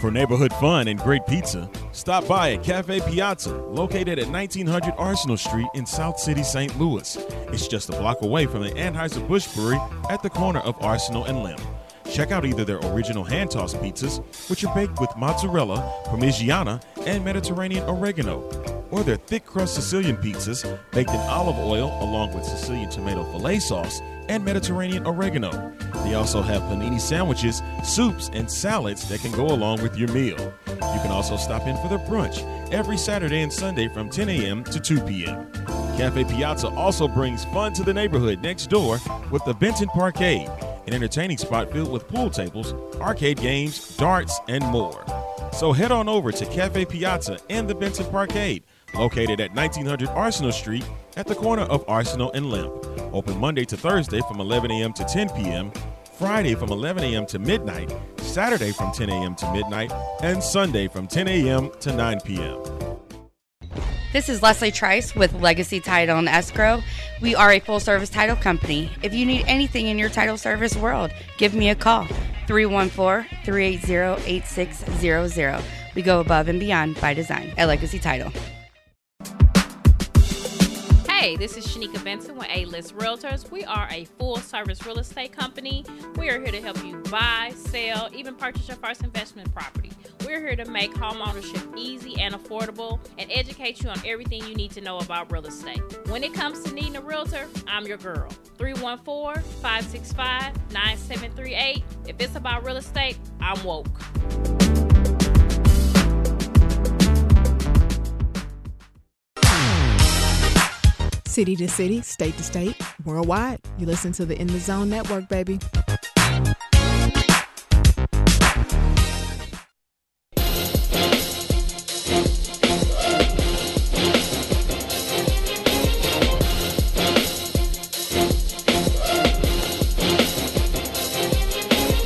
For neighborhood fun and great pizza, stop by at Cafe Piazza, located at 1900 Arsenal Street in South City, St. Louis. It's just a block away from the Anheuser-Busch Brewery at the corner of Arsenal and Lemp. Check out either their original hand-tossed pizzas, which are baked with mozzarella, parmigiana, and Mediterranean oregano, or their thick crust Sicilian pizzas baked in olive oil along with Sicilian tomato filet sauce and Mediterranean oregano. They also have panini sandwiches, soups, and salads that can go along with your meal. You can also stop in for their brunch every Saturday and Sunday from 10 a.m. to 2 p.m. Cafe Piazza also brings fun to the neighborhood next door with the Benton Parkade, an entertaining spot filled with pool tables, arcade games, darts, and more. So head on over to Cafe Piazza and the Benton Parkade, located at 1900 Arsenal Street at the corner of Arsenal and Lemp. Open Monday to Thursday from 11 a.m. to 10 p.m., Friday from 11 a.m. to midnight, Saturday from 10 a.m. to midnight, and Sunday from 10 a.m. to 9 p.m. This is Leslie Trice with Legacy Title and Escrow. We are a full service title company. If you need anything in your title service world, give me a call 314 380 8600. We go above and beyond by design at Legacy Title. Hey, this is Shanika Benson with A List Realtors. We are a full service real estate company. We are here to help you buy, sell, even purchase your first investment property. We're here to make home ownership easy and affordable and educate you on everything you need to know about real estate. When it comes to needing a realtor, I'm your girl. 314 565 9738. If it's about real estate, I'm woke. City to city, state to state, worldwide. You listen to the In the Zone Network, baby.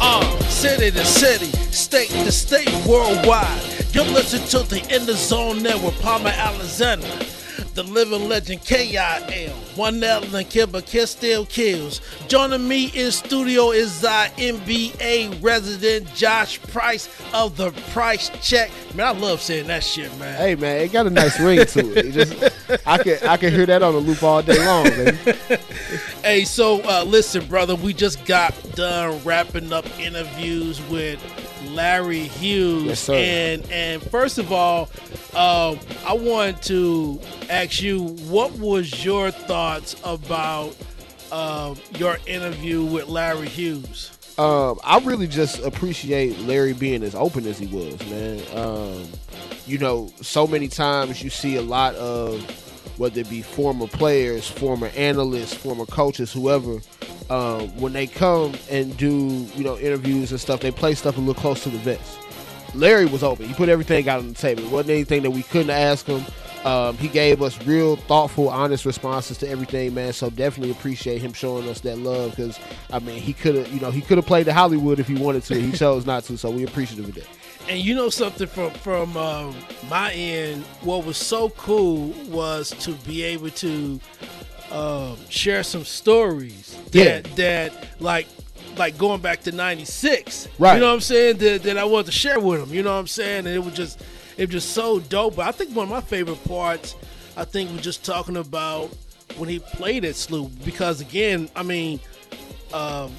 Uh, city to city, state to state, worldwide. You're listening to the In the Zone Network, Palmer Alexander, the living legend KIL, one L and but kill still kills. Joining me in studio is our NBA resident Josh Price of the Price Check. Man, I love saying that shit, man. Hey man, it got a nice ring to it. it just, I can I can hear that on the loop all day long, baby. Hey, so uh, listen, brother, we just got done wrapping up interviews with Larry Hughes, Yes, sir. and and first of all, uh, I want to ask you what was your thoughts about uh, your interview with Larry Hughes? Um, I really just appreciate Larry being as open as he was, man. Um, you know, so many times you see a lot of whether it be former players, former analysts, former coaches, whoever, um, when they come and do you know interviews and stuff, they play stuff a little close to the vest. Larry was open. He put everything out on the table. It wasn't anything that we couldn't ask him. Um, he gave us real thoughtful, honest responses to everything, man. So definitely appreciate him showing us that love because I mean he could have, you know, he could have played to Hollywood if he wanted to. He chose not to, so we appreciative of that. And you know something from from um, my end, what was so cool was to be able to um, share some stories Yeah. that that like like going back to '96. Right. You know what I'm saying? That, that I wanted to share with him. You know what I'm saying? And it was just it was just so dope. But I think one of my favorite parts, I think, was just talking about when he played at SLU because again, I mean. Um,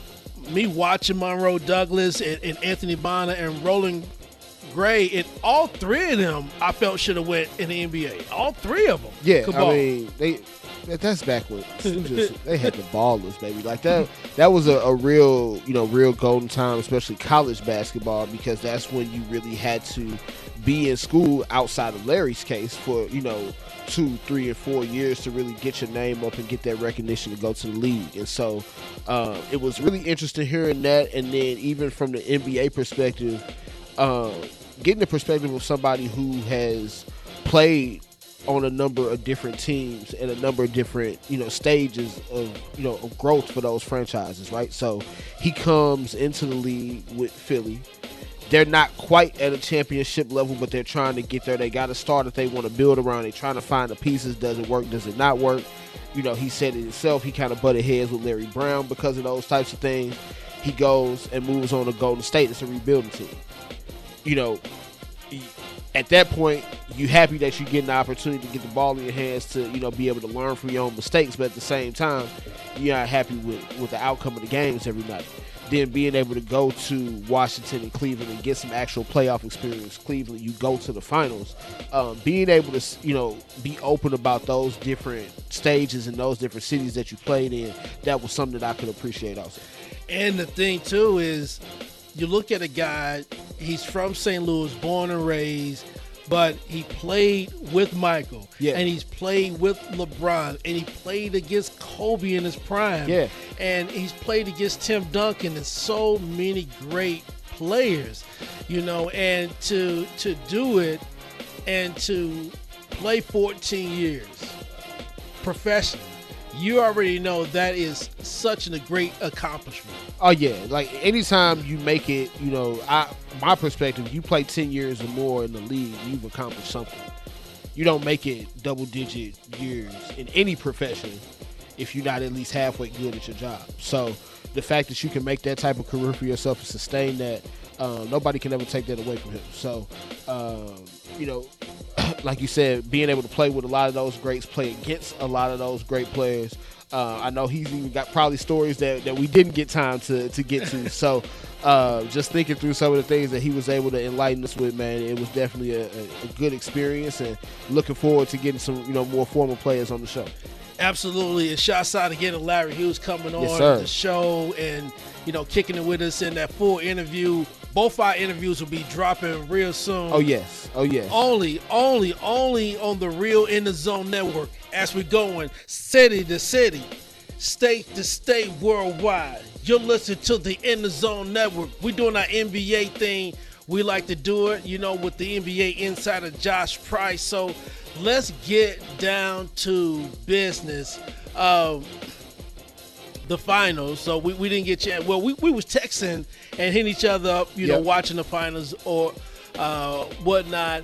me watching Monroe Douglas and, and Anthony Bonner and Roland Gray, and all three of them, I felt should have went in the NBA. All three of them. Yeah, could I mean they. That's back when just, they had the ballers, baby. Like that. That was a, a real, you know, real golden time, especially college basketball, because that's when you really had to be in school outside of Larry's case for you know two, three, and four years to really get your name up and get that recognition to go to the league. And so um, it was really interesting hearing that, and then even from the NBA perspective, um, getting the perspective of somebody who has played on a number of different teams and a number of different you know stages of you know of growth for those franchises right? So he comes into the league with philly. They're not quite at a championship level but they're trying to get there. They got a star that they want to build around they're trying to find the pieces. Does it work? Does it not work? You know he said it himself. He kind of butted heads with larry brown because of those types of things. He goes and moves on to golden state. It's a rebuilding team you know, at that point, you happy that you get an opportunity to get the ball in your hands to, you know, be able to learn from your own mistakes. But at the same time, you're not happy with, with the outcome of the games every night. Then being able to go to Washington and Cleveland and get some actual playoff experience. Cleveland, you go to the finals. Um, being able to, you know, be open about those different stages and those different cities that you played in, that was something that I could appreciate also. And the thing too is, you look at a guy. He's from St. Louis, born and raised, but he played with Michael. Yeah. And he's played with LeBron, and he played against Kobe in his prime. Yeah. And he's played against Tim Duncan and so many great players, you know. And to to do it, and to play 14 years professionally you already know that is such a great accomplishment. Oh yeah, like anytime you make it, you know, I my perspective, you play ten years or more in the league, you've accomplished something. You don't make it double digit years in any profession if you're not at least halfway good at your job. So the fact that you can make that type of career for yourself and sustain that, um, nobody can ever take that away from him. So, um, you know, like you said, being able to play with a lot of those greats, play against a lot of those great players. Uh, I know he's even got probably stories that, that we didn't get time to, to get to. So, uh, just thinking through some of the things that he was able to enlighten us with, man, it was definitely a, a, a good experience, and looking forward to getting some you know more former players on the show. Absolutely, and shouts out again to Larry Hughes coming on Yes, the show and you know kicking it with us in that full interview. Both our interviews will be dropping real soon. Oh yes, oh yes. Only, only, only on the Real in the Zone network as we're going city to city, state to state, worldwide. You're listening to the In the Zone network. We're doing our NBA thing. We like to do it, you know, with the NBA insider Josh Price. So let's get down to business. Um, the finals. So we, we didn't get chance. Well, we, we was texting and hitting each other up, you know, watching the finals or uh, whatnot.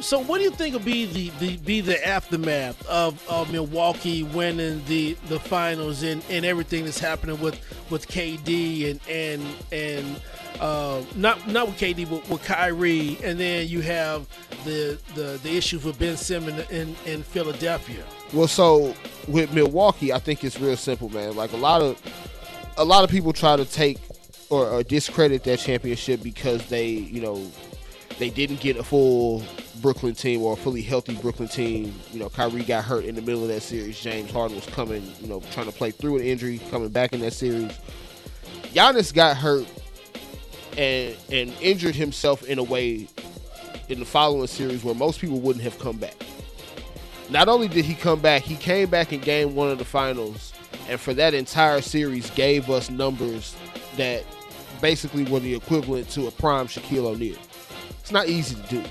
So what do you think will be the, the be the aftermath of, of Milwaukee winning the, the finals and, and everything that's happening with, with KD and and and uh, not not with KD but with Kyrie and then you have the the, the issues with Ben Simmons in, in Philadelphia. Well, so with Milwaukee, I think it's real simple, man. Like a lot of a lot of people try to take or, or discredit that championship because they, you know, they didn't get a full Brooklyn team or a fully healthy Brooklyn team. You know, Kyrie got hurt in the middle of that series. James Harden was coming, you know, trying to play through an injury, coming back in that series. Giannis got hurt and and injured himself in a way in the following series where most people wouldn't have come back. Not only did he come back, he came back in game one of the finals, and for that entire series gave us numbers that basically were the equivalent to a prime Shaquille O'Neal. It's not easy to do.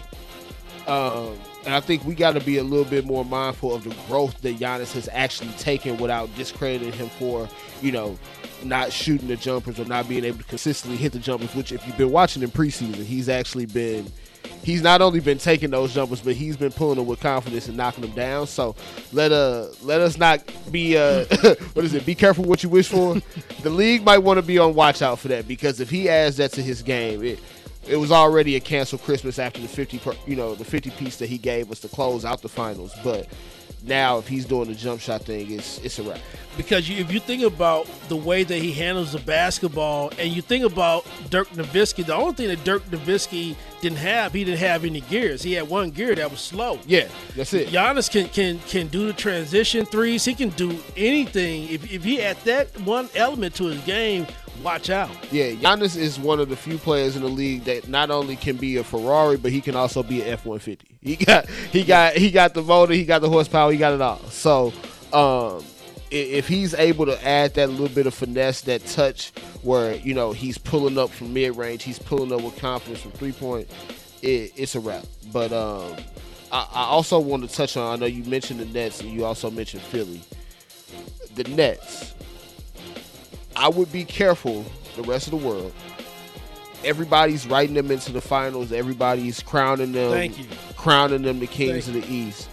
Um, and I think we got to be a little bit more mindful of the growth that Giannis has actually taken without discrediting him for, you know, not shooting the jumpers or not being able to consistently hit the jumpers, which if you've been watching in preseason, he's actually been he's not only been taking those jumpers, but he's been pulling them with confidence and knocking them down. So let uh let us not be uh what is it? Be careful what you wish for. the league might want to be on watch out for that because if he adds that to his game, it it was already a canceled Christmas after the fifty per, you know the fifty piece that he gave us to close out the finals, but. Now, if he's doing the jump shot thing, it's it's a wrap. because you, if you think about the way that he handles the basketball, and you think about Dirk Nowitzki, the only thing that Dirk Nowitzki didn't have, he didn't have any gears. He had one gear that was slow. Yeah, that's it. Giannis can can can do the transition threes. He can do anything. If if he add that one element to his game, watch out. Yeah, Giannis is one of the few players in the league that not only can be a Ferrari, but he can also be an F one fifty. He got he got he got the motor, he got the horsepower, he got it all. So um if he's able to add that little bit of finesse, that touch where, you know, he's pulling up from mid range, he's pulling up with confidence from three point, it, it's a wrap. But um I, I also want to touch on I know you mentioned the Nets and you also mentioned Philly. The Nets. I would be careful, the rest of the world. Everybody's writing them into the finals. Everybody's crowning them. Thank you. Crowning them the kings Thank of the East.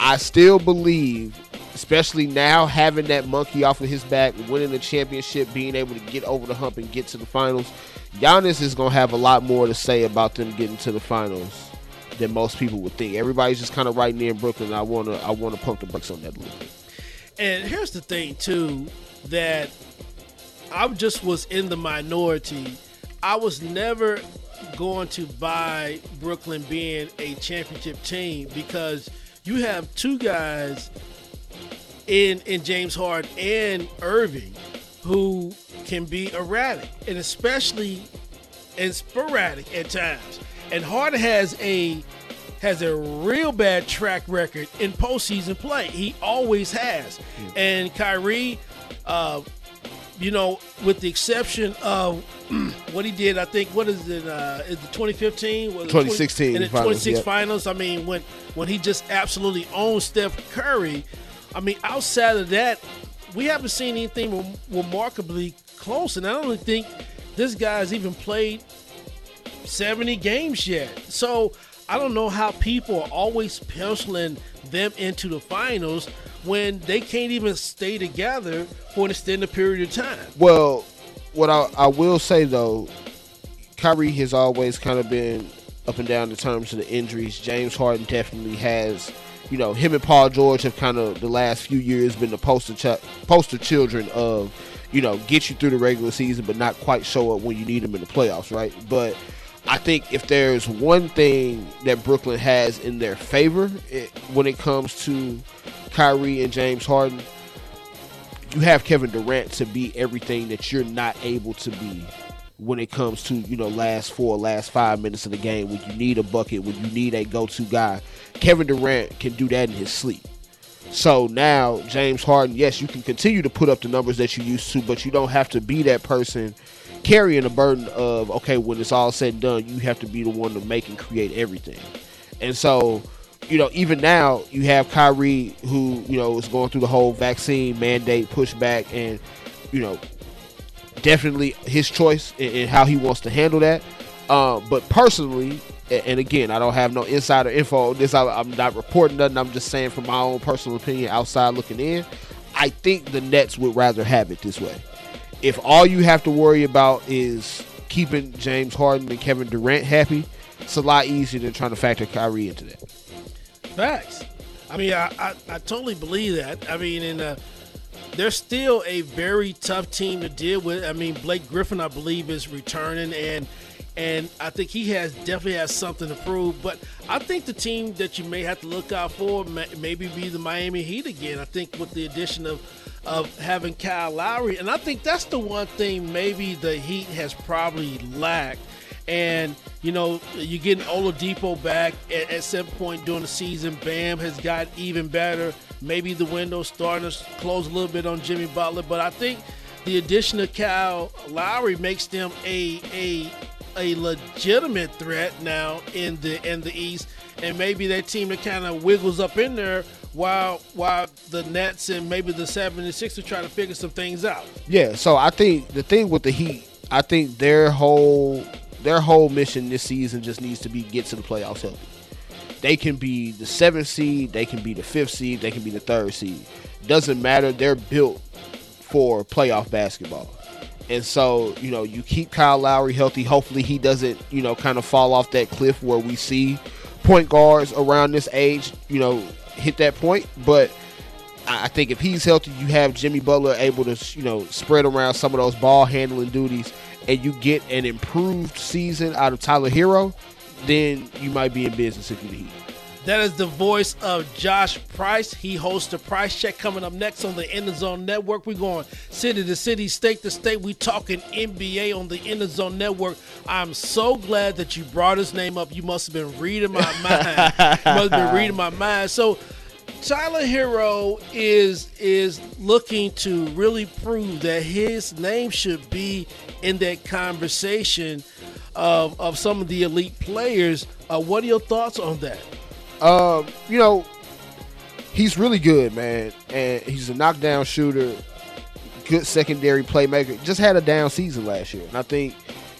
I still believe especially now having that monkey off of his back, winning the championship, being able to get over the hump and get to the finals. Giannis is gonna have a lot more to say about them getting to the finals than most people would think. Everybody's just kind of right near Brooklyn. I wanna I wanna pump the brakes on that a little bit. And here's the thing too that I just was in the minority. I was never going to buy Brooklyn being a championship team because you have two guys in in James Harden and Irving who can be erratic and especially and sporadic at times. And Harden has a has a real bad track record in postseason play. He always has. And Kyrie, uh, you know, with the exception of what he did, I think what is it? Uh, is the 2015? Was it 2016 in the finals, 26 yep. finals. I mean, when when he just absolutely owned Steph Curry. I mean, outside of that, we haven't seen anything rem- remarkably close, and I don't think this guy's even played 70 games yet. So I don't know how people are always penciling them into the finals when they can't even stay together for an extended period of time. Well, what I, I will say though, Kyrie has always kind of been up and down in terms of the injuries. James Harden definitely has, you know, him and Paul George have kind of the last few years been the poster ch- poster children of, you know, get you through the regular season but not quite show up when you need them in the playoffs, right? But I think if there's one thing that Brooklyn has in their favor it, when it comes to Kyrie and James Harden, you have Kevin Durant to be everything that you're not able to be when it comes to you know last four, last five minutes of the game when you need a bucket, when you need a go-to guy. Kevin Durant can do that in his sleep. So now James Harden, yes, you can continue to put up the numbers that you used to, but you don't have to be that person carrying the burden of okay, when it's all said and done, you have to be the one to make and create everything. And so, you know, even now you have Kyrie who, you know, is going through the whole vaccine mandate pushback and, you know, definitely his choice in how he wants to handle that. Uh, but personally, and again, I don't have no insider info on this. I, I'm not reporting nothing. I'm just saying from my own personal opinion, outside looking in. I think the Nets would rather have it this way. If all you have to worry about is keeping James Harden and Kevin Durant happy, it's a lot easier than trying to factor Kyrie into that. Facts. I mean, I, I, I totally believe that. I mean, and uh, they're still a very tough team to deal with. I mean, Blake Griffin, I believe, is returning, and and I think he has definitely has something to prove. But I think the team that you may have to look out for may, maybe be the Miami Heat again. I think with the addition of of having Kyle Lowry, and I think that's the one thing maybe the Heat has probably lacked. And you know, you're getting Oladipo back at, at some point during the season. Bam has got even better. Maybe the window's starting to close a little bit on Jimmy Butler, but I think the addition of Kyle Lowry makes them a a a legitimate threat now in the in the East, and maybe that team that kind of wiggles up in there while while the Nets and maybe the 76ers try to figure some things out. Yeah, so I think the thing with the Heat, I think their whole their whole mission this season just needs to be get to the playoffs healthy. They can be the seventh seed, they can be the fifth seed, they can be the third seed. Doesn't matter. They're built for playoff basketball. And so, you know, you keep Kyle Lowry healthy. Hopefully he doesn't, you know, kind of fall off that cliff where we see point guards around this age, you know, hit that point. But I think if he's healthy, you have Jimmy Butler able to, you know, spread around some of those ball handling duties, and you get an improved season out of Tyler Herro, then you might be in business if you need. That is the voice of Josh Price. He hosts the Price Check coming up next on the In the Zone Network. We're going city to city, state to state. We talking NBA on the In the Zone Network. I'm so glad that you brought his name up. You must have been reading my mind. you must have been reading my mind. So Tyler Herro is is looking to really prove that his name should be in that conversation of, of some of the elite players. Uh, what are your thoughts on that? Um, you know, he's really good, man, and he's a knockdown shooter, good secondary playmaker. Just had a down season last year, and I think,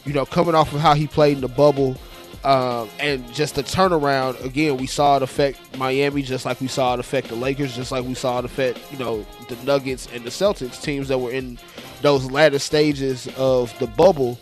you know, coming off of how he played in the bubble, Um, and just the turnaround again, we saw it affect Miami just like we saw it affect the Lakers, just like we saw it affect you know the Nuggets and the Celtics, teams that were in those latter stages of the bubble.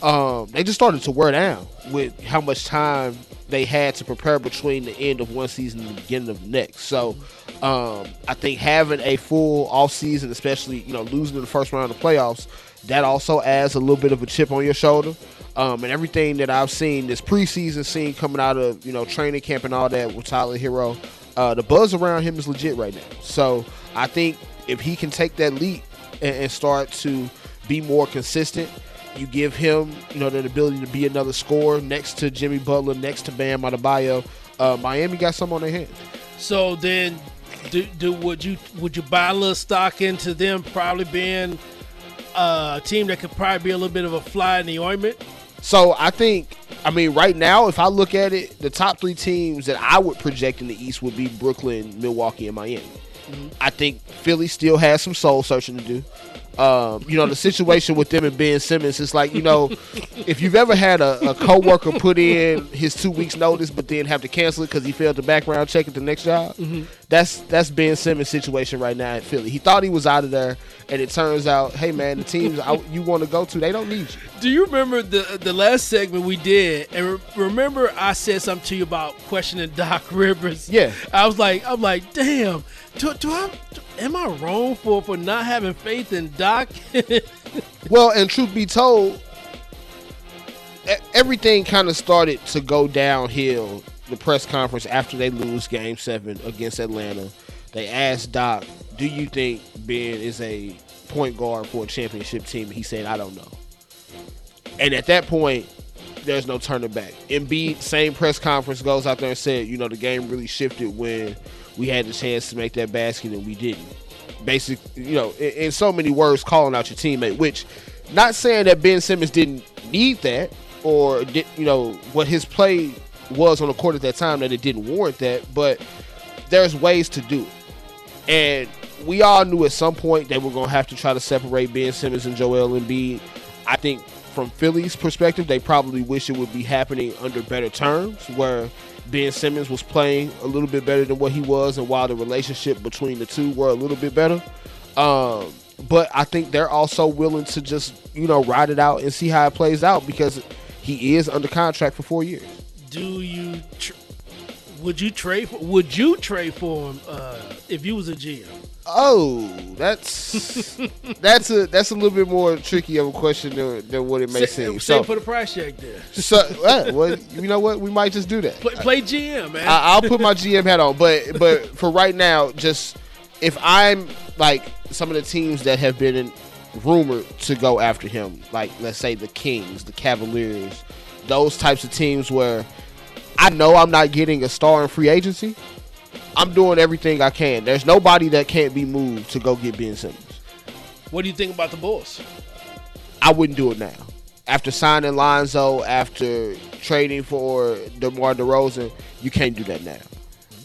Um, they just started to wear down with how much time they had to prepare between the end of one season and the beginning of the next. So um, I think having a full off season, especially you know losing in the first round of the playoffs, that also adds a little bit of a chip on your shoulder. Um, and everything that I've seen this preseason scene coming out of you know training camp and all that with Tyler Herro, uh, the buzz around him is legit right now. So I think if he can take that leap and, and start to be more consistent, you give him you know that ability to be another scorer next to Jimmy Butler, next to Bam Adebayo. Uh, Miami got some on their hands. So then, do, do would you would you buy a little stock into them probably being uh, a team that could probably be a little bit of a fly in the ointment? So I think, I mean, right now, if I look at it, the top three teams that I would project in the East would be Brooklyn, Milwaukee, and Miami. Mm-hmm. I think Philly still has some soul searching to do. Um, you know, the situation with them and Ben Simmons is like, you know, if you've ever had a, a coworker put in his two weeks notice, but then have to cancel it because he failed the background check at the next job, mm-hmm. that's that's Ben Simmons' situation right now in Philly. He thought he was out of there, and it turns out, hey man, the teams I, you want to go to, they don't need you. Do you remember the the last segment we did? And re- remember, I said something to you about questioning Doc Rivers. Yeah, I was like, I'm like, damn, do, do I? Am I wrong for for not having faith in Doc? well, and truth be told, everything kind of started to go downhill. The press conference after they lose Game Seven against Atlanta, they asked Doc, "Do you think Ben is a point guard for a championship team?" He said, "I don't know." And at that point, there's no turning back. Embiid, same press conference, goes out there and said, "You know, the game really shifted when." We had the chance to make that basket and we didn't. Basic, you know, in, in so many words, calling out your teammate. Which, not saying that Ben Simmons didn't need that or did, you know what his play was on the court at that time that it didn't warrant that, but there's ways to do it. And we all knew at some point they were to have to try to separate Ben Simmons and Joel Embiid. I think from Philly's perspective, they probably wish it would be happening under better terms, where Ben Simmons was playing a little bit better than what he was, and while the relationship between the two were a little bit better. Um, but I think they're also willing to just you know ride it out and see how it plays out because he is under contract for four years. Do you? Tr- would you trade? For, would you trade for him uh, if you was a GM? Oh, that's that's a that's a little bit more tricky of a question than, than what it may say, seem. Say so put a price check there. So, well, you know what? We might just do that. Play, play GM, man. I, will put my GM hat on, but but for right now, just if I'm like some of the teams that have been in, rumored to go after him, like let's say the Kings, the Cavaliers, those types of teams where I know I'm not getting a star in free agency I'm doing everything I can. There's nobody that can't be moved to go get Ben Simmons. What do you think about the Bulls? I wouldn't do it now. After signing Lonzo, after trading for DeMar DeRozan, you can't do that now.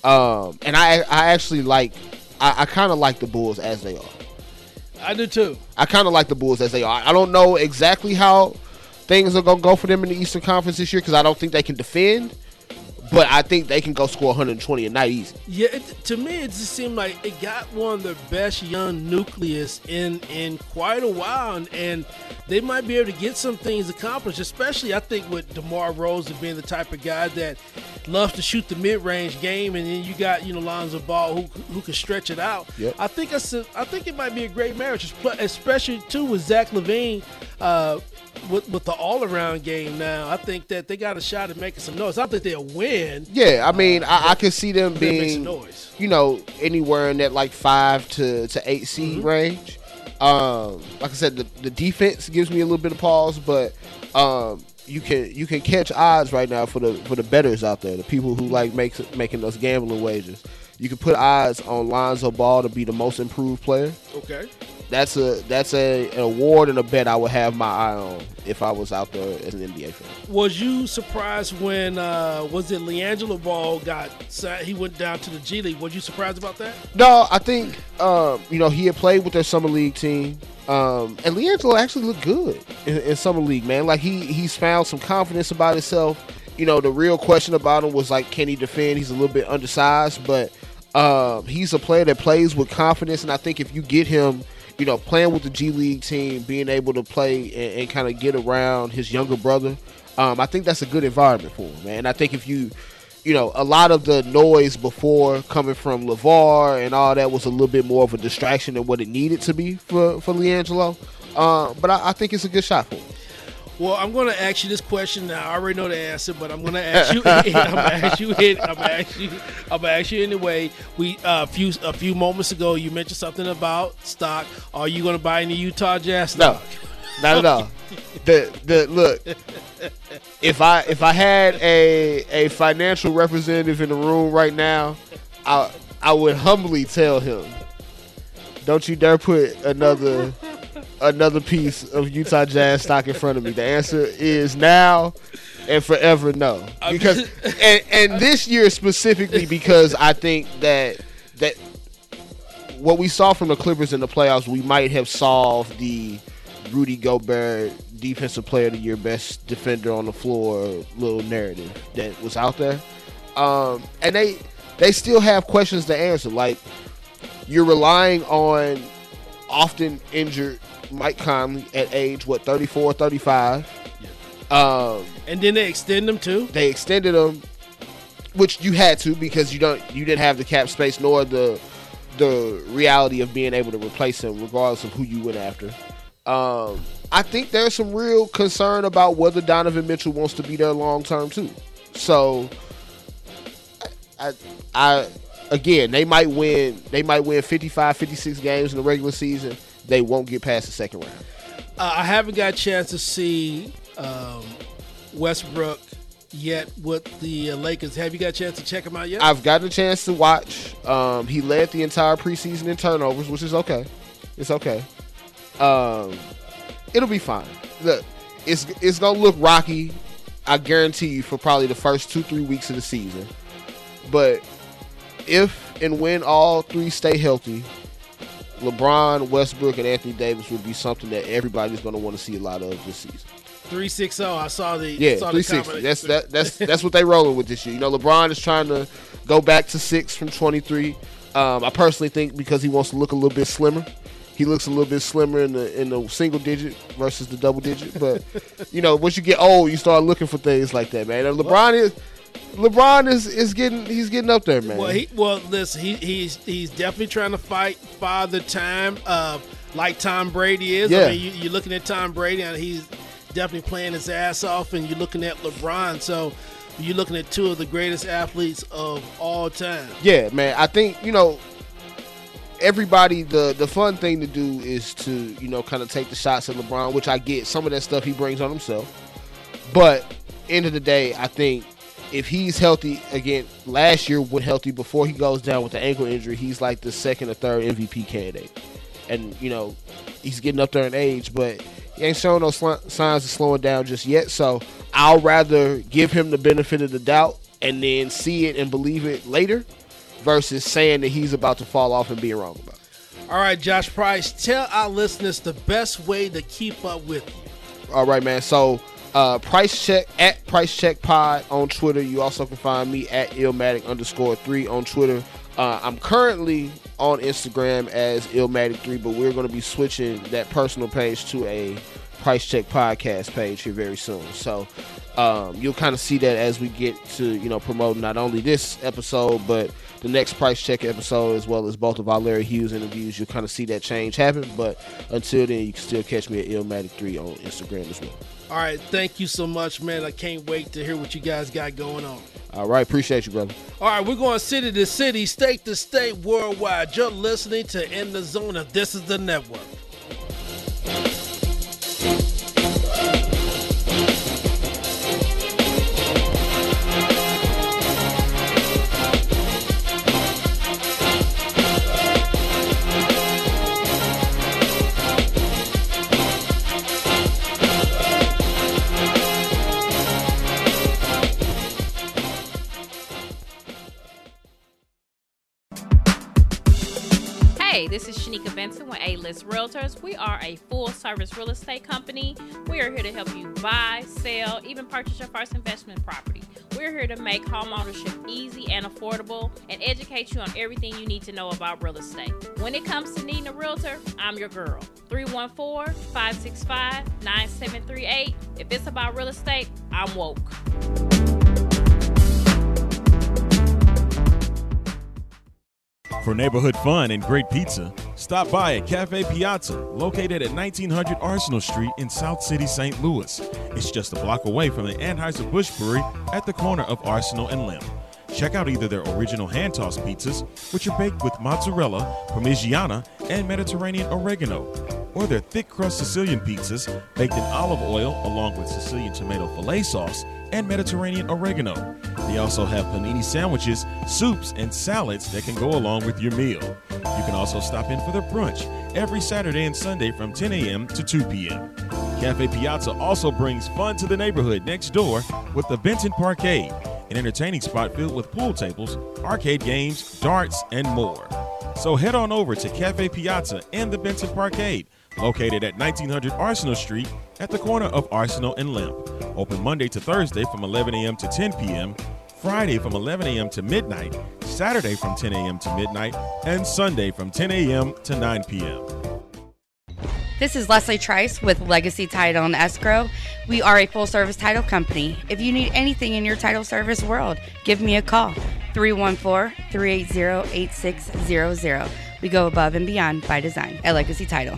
Um, and I, I actually like, I, I kind of like the Bulls as they are. I do too. I kind of like the Bulls as they are. I don't know exactly how things are gonna go for them in the Eastern Conference this year because I don't think they can defend but I think they can go score 120 a night easy. Yeah, it, to me, it just seemed like it got one of the best young nucleus in in quite a while, and, and they might be able to get some things accomplished. Especially, I think with DeMar Rosen being the type of guy that loves to shoot the mid range game, and then you got you know Lonzo Ball who who can stretch it out. Yep. I think it's a, I think it might be a great marriage, especially too with Zach LaVine. Uh, with, with the all around game now, I think that they got a shot at making some noise. I think they'll win. Yeah, I mean, uh, I, I can see them being, noise. you know, anywhere in that like five to, to eight seed mm-hmm. range. Um, like I said, the, the defense gives me a little bit of pause, but um, you can you can catch odds right now for the for the bettors out there, the people who like makes making those gambling wagers. You can put odds on Lonzo Ball to be the most improved player. Okay that's a that's a an award and a bet I would have my eye on if I was out there as an NBA fan. Was you surprised when uh, was it LiAngelo Ball got he went down to the G League? Was you surprised about that? No, I think um, you know he had played with their summer league team. Um, and LiAngelo actually looked good in, in, summer league, man. Like he he's found some confidence about himself you know, the real question about him was like, can he defend? He's a little bit undersized, but um, he's a player that plays with confidence, and I think if you get him, you know, playing with the G League team, being able to play and, and kind of get around his younger brother, um, I think that's a good environment for him, man. And I think if you, you know, a lot of the noise before coming from LaVar and all that was a little bit more of a distraction than what it needed to be for for LiAngelo. Uh, but I, I think it's a good shot for him. Well, I'm going to ask you this question now. I already know the answer, but I'm going to ask you. I'm going to ask you. I'm going to ask you. I'm going to ask you anyway. We uh, a few a few moments ago, you mentioned something about stock. Are you going to buy any Utah Jazz stock? No, not at all. the the look. If I if I had a a financial representative in the room right now, I I would humbly tell him, don't you dare put another another piece of Utah Jazz stock in front of me. The answer is now and forever no. Because and, and this year specifically because I think that that what we saw from the Clippers in the playoffs, we might have solved the Rudy Gobert defensive player of the year, best defender on the floor little narrative that was out there. Um, and they they still have questions to answer. Like you're relying on often injured Mike Conley at age what 34, 35. Um, and then they extend them too. They extended them, which you had to because you don't you didn't have the cap space nor the the reality of being able to replace him, regardless of who you went after. Um, I think there's some real concern about whether Donovan Mitchell wants to be there long term too. So, I, I, again, they might win. They might win 55, 56 games in the regular season. They won't get past the second round. Uh, I haven't got a chance to see um, Westbrook yet with the uh, Lakers. Have you got a chance to check him out yet? I've gotten a chance to watch. Um, he led the entire preseason in turnovers, which is okay. It's okay. Um, it'll be fine. Look, it's it's gonna look rocky. I guarantee you for probably the first two three weeks of the season. But if and when all three stay healthy, LeBron, Westbrook, and Anthony Davis would be something that everybody's going to want to see a lot of this season. Three six zero. I saw the yeah saw three sixty. That's that, that's that's what they rolling with this year. You know, LeBron is trying to go back to six from twenty three. Um, I personally think because he wants to look a little bit slimmer. He looks a little bit slimmer in the in the single digit versus the double digit. But you know, once you get old, you start looking for things like that, man. And LeBron is LeBron is is getting he's getting up there, man. Well, he well listen, he he's he's definitely trying to fight father time, uh, like Tom Brady is. Yeah. I mean, you, you're looking at Tom Brady, and he's definitely playing his ass off, and you're looking at LeBron. So you're looking at two of the greatest athletes of all time. Yeah, man. I think you know everybody. The the fun thing to do is to you know kind of take the shots at LeBron, which I get. Some of that stuff he brings on himself, but end of the day, I think if he's healthy again, last year when healthy before he goes down with the ankle injury, he's like the second or third MVP candidate. And you know, he's getting up there in age, but he ain't showing no sl- signs of slowing down just yet. So I'll rather give him the benefit of the doubt and then see it and believe it later, versus saying that he's about to fall off and being wrong about it. All right, Josh Price, tell our listeners the best way to keep up with you. All right, man. So uh, price check at price check pod on Twitter. You also can find me at illmatic underscore three on Twitter. Uh, I'm currently on Instagram as illmatic3, but we're going to be switching that personal page to a price check podcast page here very soon. So um, you'll kind of see that as we get to you know promote not only this episode but the next price check episode as well as both of our Larry Hughes interviews. You'll kind of see that change happen. But until then, you can still catch me at illmatic3 on Instagram as well. All right, thank you so much, man. I can't wait to hear what you guys got going on. All right, appreciate you, brother. All right, we're going city to city, state to state, worldwide. You're listening to In the Zone, and this is the network. List Realtors. We are a full service real estate company. We are here to help you buy, sell, even purchase your first investment property. We're here to make home ownership easy and affordable and educate you on everything you need to know about real estate. When it comes to needing a realtor, I'm your girl. 314 565 9738. If it's about real estate, I'm woke. For neighborhood fun and great pizza, stop by at Cafe Piazza, located at 1900 Arsenal Street in South City, St. Louis. It's just a block away from the Anheuser-Busch Brewery at the corner of Arsenal and Lemp. Check out either their original hand-tossed pizzas, which are baked with mozzarella, parmigiana, and Mediterranean oregano, or their thick crust Sicilian pizzas baked in olive oil along with Sicilian tomato filet sauce and Mediterranean oregano. They also have panini sandwiches, soups, and salads that can go along with your meal. You can also stop in for their brunch every Saturday and Sunday from 10 a.m. to 2 p.m. Cafe Piazza also brings fun to the neighborhood next door with the Benton Parkade, an entertaining spot filled with pool tables, arcade games, darts, and more. So head on over to Cafe Piazza and the Benton Parkade, located at 1900 Arsenal Street at the corner of Arsenal and Lemp. Open Monday to Thursday from 11 a.m. to 10 p.m., Friday from 11 a.m. to midnight, Saturday from 10 a.m. to midnight, and Sunday from 10 a.m. to 9 p.m. This is Leslie Trice with Legacy Title and Escrow. We are a full service title company. If you need anything in your title service world, give me a call 314 380 8600. We go above and beyond by design at Legacy Title.